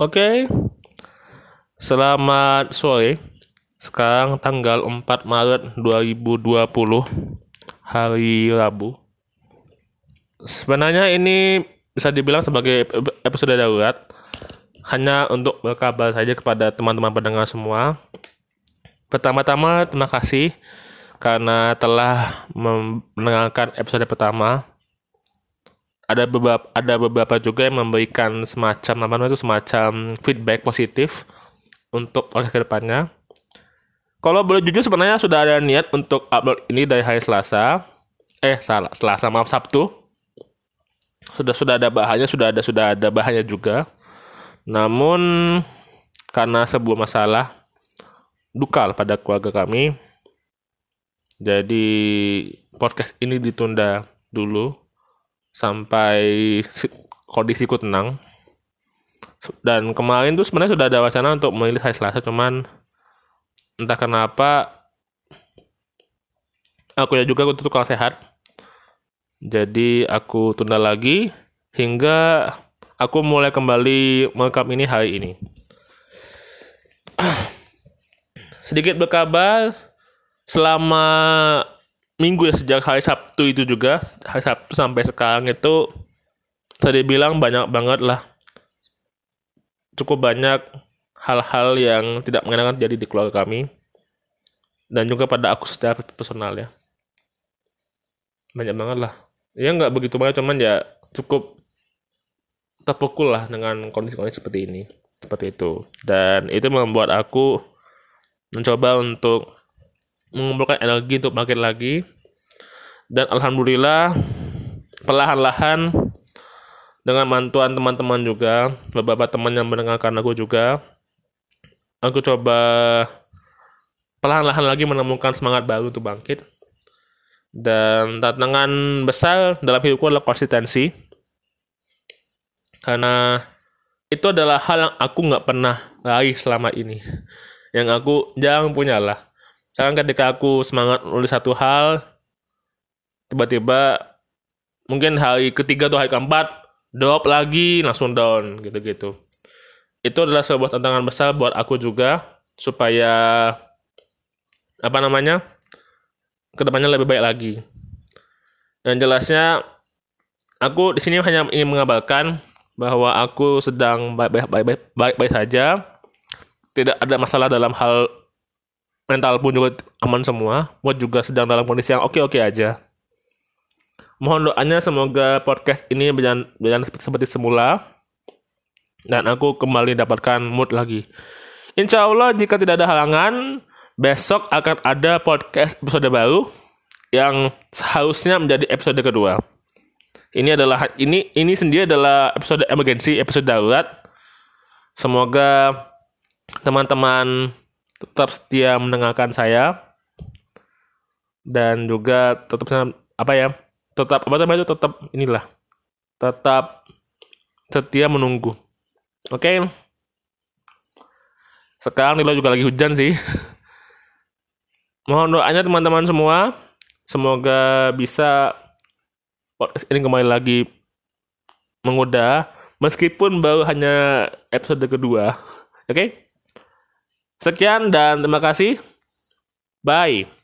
Oke. Selamat sore. Sekarang tanggal 4 Maret 2020 hari Rabu. Sebenarnya ini bisa dibilang sebagai episode darurat hanya untuk berkabar saja kepada teman-teman pendengar semua. Pertama-tama terima kasih karena telah mendengarkan episode pertama ada beberapa ada beberapa juga yang memberikan semacam apa namanya itu semacam feedback positif untuk oleh ke depannya. Kalau boleh jujur sebenarnya sudah ada niat untuk upload ini dari hari Selasa. Eh salah Selasa maaf Sabtu. Sudah sudah ada bahannya sudah ada sudah ada bahannya juga. Namun karena sebuah masalah duka pada keluarga kami. Jadi podcast ini ditunda dulu sampai kondisiku tenang. Dan kemarin tuh sebenarnya sudah ada wacana untuk memilih hari Selasa, cuman entah kenapa aku ya juga untuk kurang sehat. Jadi aku tunda lagi hingga aku mulai kembali merekam ini hari ini. Sedikit berkabar selama minggu ya sejak hari Sabtu itu juga. Hari Sabtu sampai sekarang itu saya bilang banyak banget lah. Cukup banyak hal-hal yang tidak mengenakan terjadi di keluarga kami. Dan juga pada aku secara personal ya. Banyak banget lah. Ya nggak begitu banyak cuman ya cukup terpukul lah dengan kondisi-kondisi seperti ini seperti itu. Dan itu membuat aku mencoba untuk mengumpulkan energi untuk bangkit lagi. Dan alhamdulillah perlahan-lahan dengan bantuan teman-teman juga beberapa teman yang mendengarkan aku juga aku coba perlahan-lahan lagi menemukan semangat baru untuk bangkit. Dan tantangan besar dalam hidupku adalah konsistensi. Karena itu adalah hal yang aku nggak pernah raih selama ini. Yang aku jarang punya lah sekarang ketika aku semangat nulis satu hal, tiba-tiba mungkin hari ketiga atau hari keempat drop lagi langsung down gitu-gitu. Itu adalah sebuah tantangan besar buat aku juga supaya apa namanya ke depannya lebih baik lagi. Dan jelasnya aku di sini hanya ingin mengabarkan bahwa aku sedang baik-baik baik-baik saja, tidak ada masalah dalam hal mental pun juga aman semua. Buat juga sedang dalam kondisi yang oke-oke aja. Mohon doanya semoga podcast ini berjalan, berjalan seperti semula. Dan aku kembali dapatkan mood lagi. Insya Allah jika tidak ada halangan, besok akan ada podcast episode baru yang seharusnya menjadi episode kedua. Ini adalah ini ini sendiri adalah episode emergency, episode darurat. Semoga teman-teman tetap setia mendengarkan saya. Dan juga tetap apa ya tetap apa namanya tetap inilah tetap setia menunggu. Oke. Okay? sekarang Nilo juga lagi hujan sih. Mohon doanya teman-teman semua. Semoga bisa ini kembali lagi menggoda meskipun baru hanya episode kedua. Oke. okay? Sekian dan terima kasih. Bye.